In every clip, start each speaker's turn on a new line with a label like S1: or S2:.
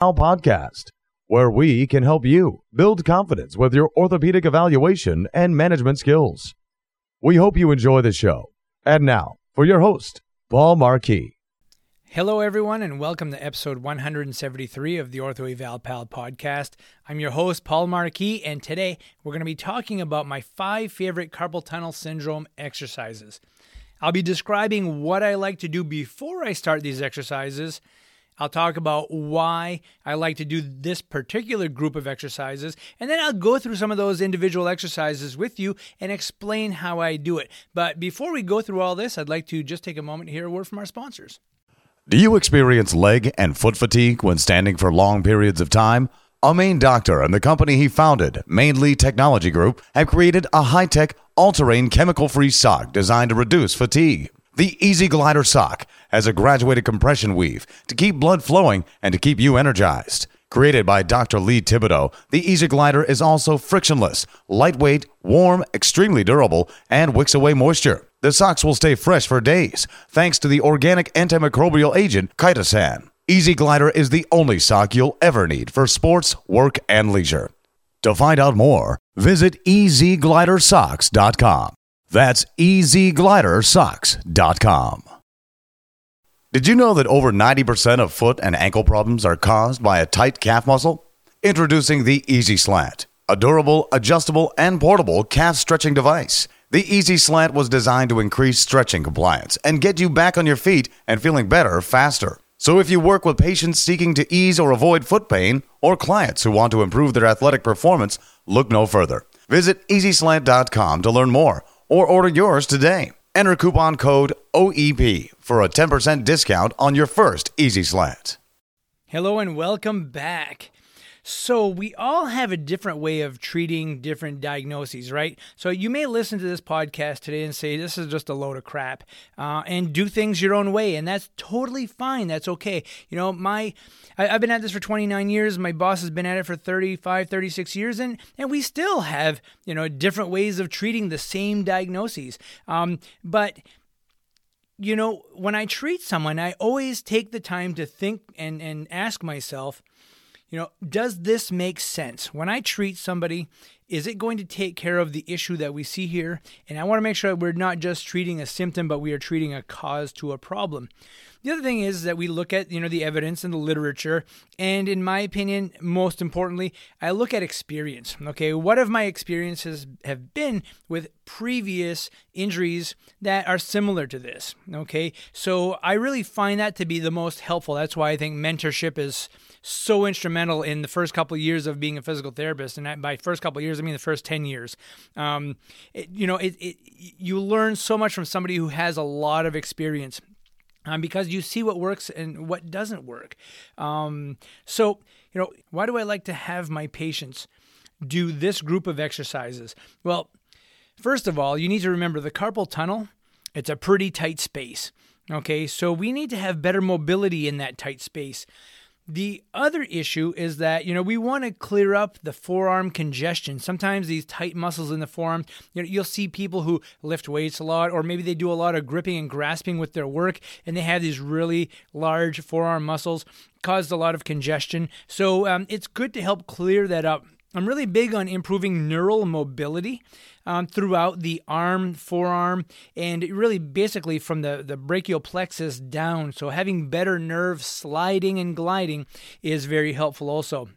S1: podcast, where we can help you build confidence with your orthopedic evaluation and management skills. We hope you enjoy the show. And now, for your host, Paul Marquis.
S2: Hello, everyone, and welcome to episode 173 of the Ortho Eval Pal podcast. I'm your host, Paul Marquis, and today we're going to be talking about my five favorite carpal tunnel syndrome exercises. I'll be describing what I like to do before I start these exercises. I'll talk about why I like to do this particular group of exercises, and then I'll go through some of those individual exercises with you and explain how I do it. But before we go through all this, I'd like to just take a moment to hear a word from our sponsors.
S1: Do you experience leg and foot fatigue when standing for long periods of time? A Maine doctor and the company he founded, Mainly Technology Group, have created a high tech, all terrain, chemical free sock designed to reduce fatigue. The Easy Glider sock has a graduated compression weave to keep blood flowing and to keep you energized. Created by Dr. Lee Thibodeau, the Easy Glider is also frictionless, lightweight, warm, extremely durable, and wicks away moisture. The socks will stay fresh for days thanks to the organic antimicrobial agent chitosan. Easy Glider is the only sock you'll ever need for sports, work, and leisure. To find out more, visit easyglidersocks.com. That's easyglidersocks.com. Did you know that over 90% of foot and ankle problems are caused by a tight calf muscle? Introducing the Easy Slant, a durable, adjustable, and portable calf stretching device. The Easy Slant was designed to increase stretching compliance and get you back on your feet and feeling better faster. So if you work with patients seeking to ease or avoid foot pain or clients who want to improve their athletic performance, look no further. Visit easyslant.com to learn more or order yours today. Enter coupon code OEP for a 10% discount on your first Easy Slant.
S2: Hello, and welcome back. So, we all have a different way of treating different diagnoses, right? So, you may listen to this podcast today and say, This is just a load of crap, uh, and do things your own way. And that's totally fine. That's okay. You know, my. I, have been at this for 29 years. My boss has been at it for 35, 36 years, and, and we still have, you know, different ways of treating the same diagnoses. Um, but you know, when I treat someone, I always take the time to think and, and ask myself, you know, does this make sense? When I treat somebody, is it going to take care of the issue that we see here? And I want to make sure that we're not just treating a symptom, but we are treating a cause to a problem. The other thing is that we look at, you know, the evidence and the literature, and in my opinion, most importantly, I look at experience. Okay, what have my experiences have been with previous injuries that are similar to this? Okay, so I really find that to be the most helpful. That's why I think mentorship is so instrumental in the first couple of years of being a physical therapist. And by first couple of years, I mean the first 10 years. Um, it, you know, it, it, you learn so much from somebody who has a lot of experience. Um, because you see what works and what doesn't work. Um, so, you know, why do I like to have my patients do this group of exercises? Well, first of all, you need to remember the carpal tunnel, it's a pretty tight space. Okay, so we need to have better mobility in that tight space. The other issue is that, you know, we want to clear up the forearm congestion. Sometimes these tight muscles in the forearm, you know, you'll see people who lift weights a lot, or maybe they do a lot of gripping and grasping with their work, and they have these really large forearm muscles, caused a lot of congestion. So um, it's good to help clear that up. I'm really big on improving neural mobility um, throughout the arm, forearm, and really basically from the, the brachial plexus down. So having better nerve sliding and gliding is very helpful also.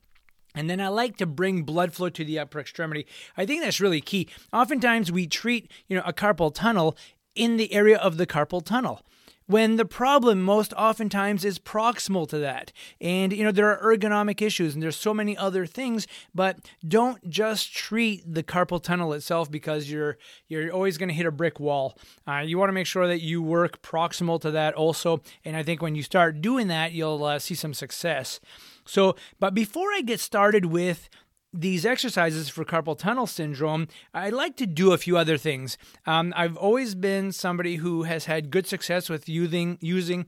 S2: And then I like to bring blood flow to the upper extremity. I think that's really key. Oftentimes we treat, you know, a carpal tunnel in the area of the carpal tunnel when the problem most oftentimes is proximal to that. And you know there are ergonomic issues and there's so many other things, but don't just treat the carpal tunnel itself because you're you're always going to hit a brick wall. Uh, you want to make sure that you work proximal to that also, and I think when you start doing that, you'll uh, see some success. So, but before I get started with these exercises for carpal tunnel syndrome, I like to do a few other things. Um, I've always been somebody who has had good success with using using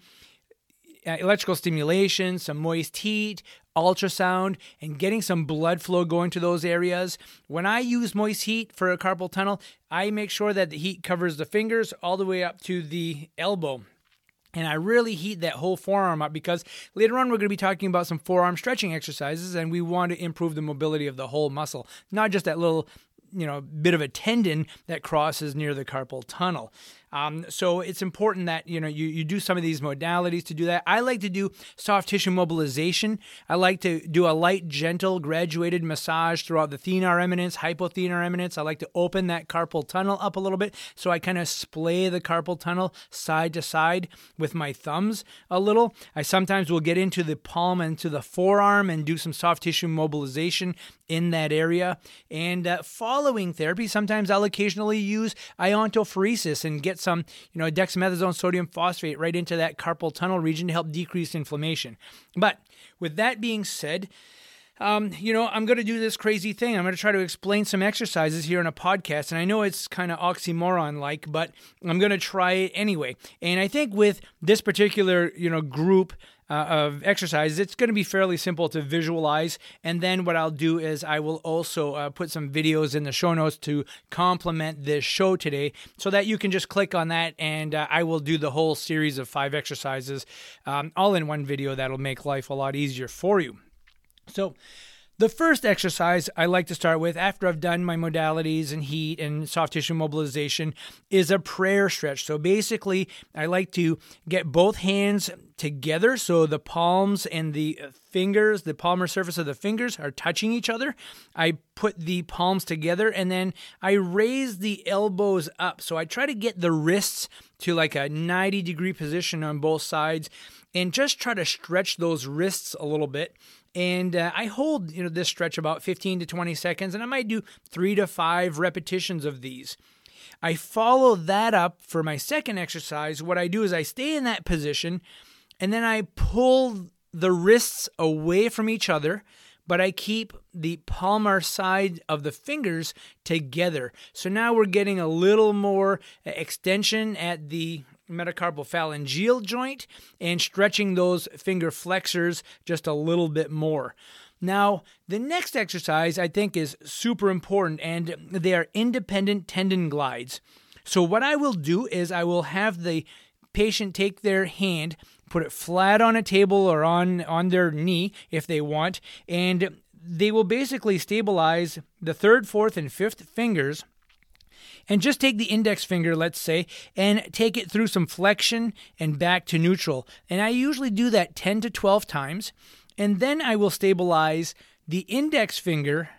S2: uh, electrical stimulation, some moist heat, ultrasound, and getting some blood flow going to those areas. When I use moist heat for a carpal tunnel, I make sure that the heat covers the fingers all the way up to the elbow. And I really heat that whole forearm up because later on we're going to be talking about some forearm stretching exercises and we want to improve the mobility of the whole muscle, not just that little you know bit of a tendon that crosses near the carpal tunnel. Um, so it's important that you know you, you do some of these modalities to do that. I like to do soft tissue mobilization. I like to do a light, gentle, graduated massage throughout the thenar eminence, hypothenar eminence. I like to open that carpal tunnel up a little bit, so I kind of splay the carpal tunnel side to side with my thumbs a little. I sometimes will get into the palm and to the forearm and do some soft tissue mobilization in that area. And uh, following therapy, sometimes I'll occasionally use iontophoresis and get some, you know, dexamethasone sodium phosphate right into that carpal tunnel region to help decrease inflammation. But with that being said, um, you know, I'm going to do this crazy thing. I'm going to try to explain some exercises here in a podcast. And I know it's kind of oxymoron like, but I'm going to try it anyway. And I think with this particular, you know, group, uh, of exercises, it's going to be fairly simple to visualize. And then what I'll do is I will also uh, put some videos in the show notes to complement this show today so that you can just click on that and uh, I will do the whole series of five exercises um, all in one video that'll make life a lot easier for you. So, the first exercise I like to start with after I've done my modalities and heat and soft tissue mobilization is a prayer stretch. So basically, I like to get both hands together so the palms and the fingers, the palmar surface of the fingers are touching each other. I put the palms together and then I raise the elbows up. So I try to get the wrists to like a 90 degree position on both sides and just try to stretch those wrists a little bit and uh, I hold you know this stretch about 15 to 20 seconds, and I might do three to five repetitions of these. I follow that up for my second exercise. What I do is I stay in that position, and then I pull the wrists away from each other, but I keep the palmar side of the fingers together. So now we're getting a little more extension at the metacarpophalangeal joint and stretching those finger flexors just a little bit more. Now, the next exercise I think is super important, and they are independent tendon glides. So, what I will do is I will have the patient take their hand, put it flat on a table or on, on their knee if they want, and they will basically stabilize the third, fourth, and fifth fingers and just take the index finger, let's say, and take it through some flexion and back to neutral. And I usually do that 10 to 12 times. And then I will stabilize the index finger,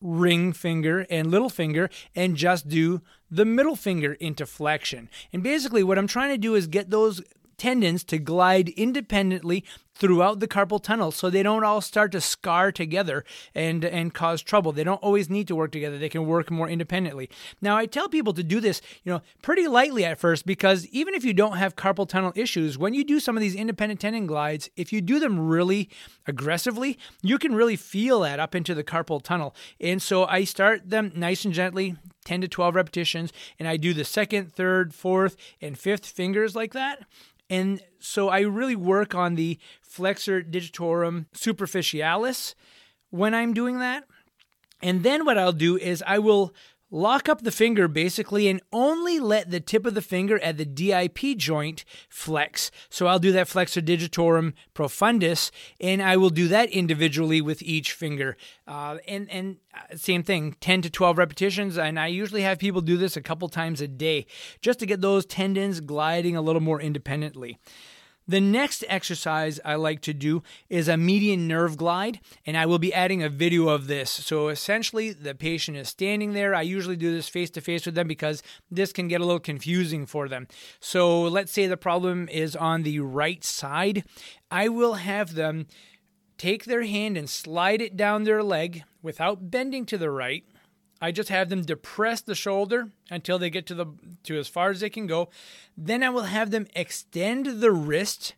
S2: ring finger, and little finger, and just do the middle finger into flexion. And basically, what I'm trying to do is get those tendons to glide independently throughout the carpal tunnel so they don't all start to scar together and and cause trouble. They don't always need to work together. They can work more independently. Now I tell people to do this, you know, pretty lightly at first because even if you don't have carpal tunnel issues, when you do some of these independent tendon glides, if you do them really aggressively, you can really feel that up into the carpal tunnel. And so I start them nice and gently, 10 to 12 repetitions, and I do the second, third, fourth, and fifth fingers like that. And so I really work on the flexor digitorum superficialis when I'm doing that. And then what I'll do is I will Lock up the finger basically and only let the tip of the finger at the DIP joint flex. So I'll do that flexor digitorum profundus and I will do that individually with each finger. Uh, and, and uh, same thing, 10 to 12 repetitions. And I usually have people do this a couple times a day just to get those tendons gliding a little more independently. The next exercise I like to do is a median nerve glide, and I will be adding a video of this. So essentially, the patient is standing there. I usually do this face to face with them because this can get a little confusing for them. So let's say the problem is on the right side. I will have them take their hand and slide it down their leg without bending to the right I just have them depress the shoulder until they get to the to as far as they can go. Then I will have them extend the wrist.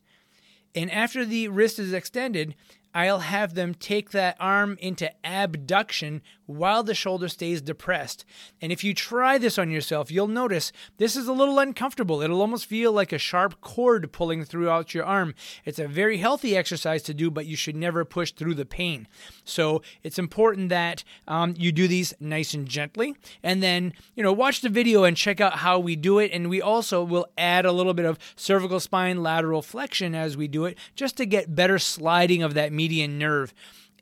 S2: And after the wrist is extended, I'll have them take that arm into abduction while the shoulder stays depressed. And if you try this on yourself, you'll notice this is a little uncomfortable. It'll almost feel like a sharp cord pulling throughout your arm. It's a very healthy exercise to do, but you should never push through the pain. So it's important that um, you do these nice and gently. And then, you know, watch the video and check out how we do it. And we also will add a little bit of cervical spine lateral flexion as we do it, just to get better sliding of that median nerve.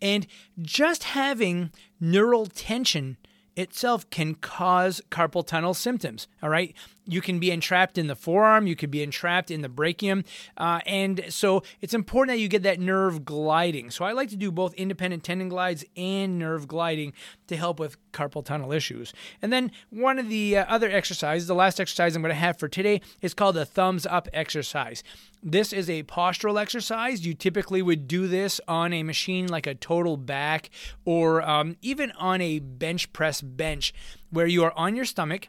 S2: And just having neural tension itself can cause carpal tunnel symptoms. All right. You can be entrapped in the forearm, you could be entrapped in the brachium. Uh, and so it's important that you get that nerve gliding. So I like to do both independent tendon glides and nerve gliding to help with carpal tunnel issues. And then one of the uh, other exercises, the last exercise I'm going to have for today, is called the thumbs up exercise. This is a postural exercise. You typically would do this on a machine like a total back or um, even on a bench press bench where you are on your stomach.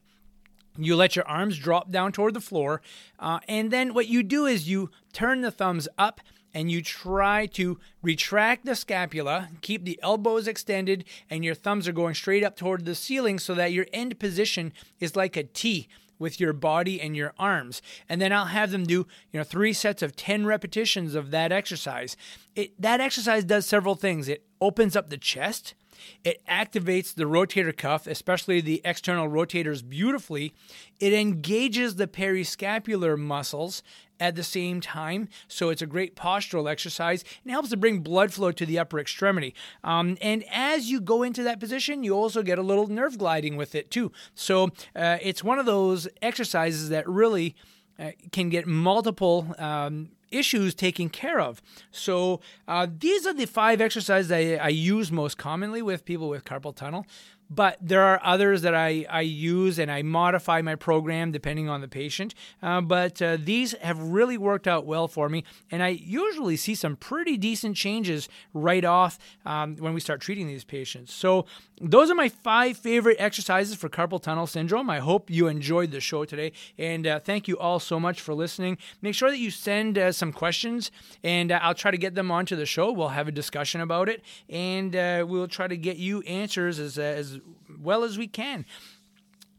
S2: You let your arms drop down toward the floor. Uh, and then what you do is you turn the thumbs up and you try to retract the scapula, keep the elbows extended, and your thumbs are going straight up toward the ceiling so that your end position is like a T with your body and your arms. And then I'll have them do, you know, three sets of 10 repetitions of that exercise. It, that exercise does several things. It opens up the chest. It activates the rotator cuff, especially the external rotators, beautifully. It engages the periscapular muscles at the same time. So it's a great postural exercise and helps to bring blood flow to the upper extremity. Um, and as you go into that position, you also get a little nerve gliding with it too. So uh, it's one of those exercises that really uh, can get multiple um, issues taken care of. So uh, these are the five exercises I, I use most commonly with people with carpal tunnel. But there are others that I, I use and I modify my program depending on the patient. Uh, but uh, these have really worked out well for me. And I usually see some pretty decent changes right off um, when we start treating these patients. So, those are my five favorite exercises for carpal tunnel syndrome. I hope you enjoyed the show today. And uh, thank you all so much for listening. Make sure that you send uh, some questions and uh, I'll try to get them onto the show. We'll have a discussion about it and uh, we'll try to get you answers as, as well as we can.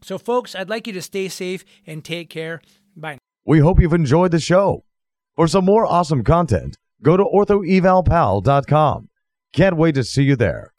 S2: So, folks, I'd like you to stay safe and take care. Bye.
S1: We hope you've enjoyed the show. For some more awesome content, go to orthoevalpal.com. Can't wait to see you there.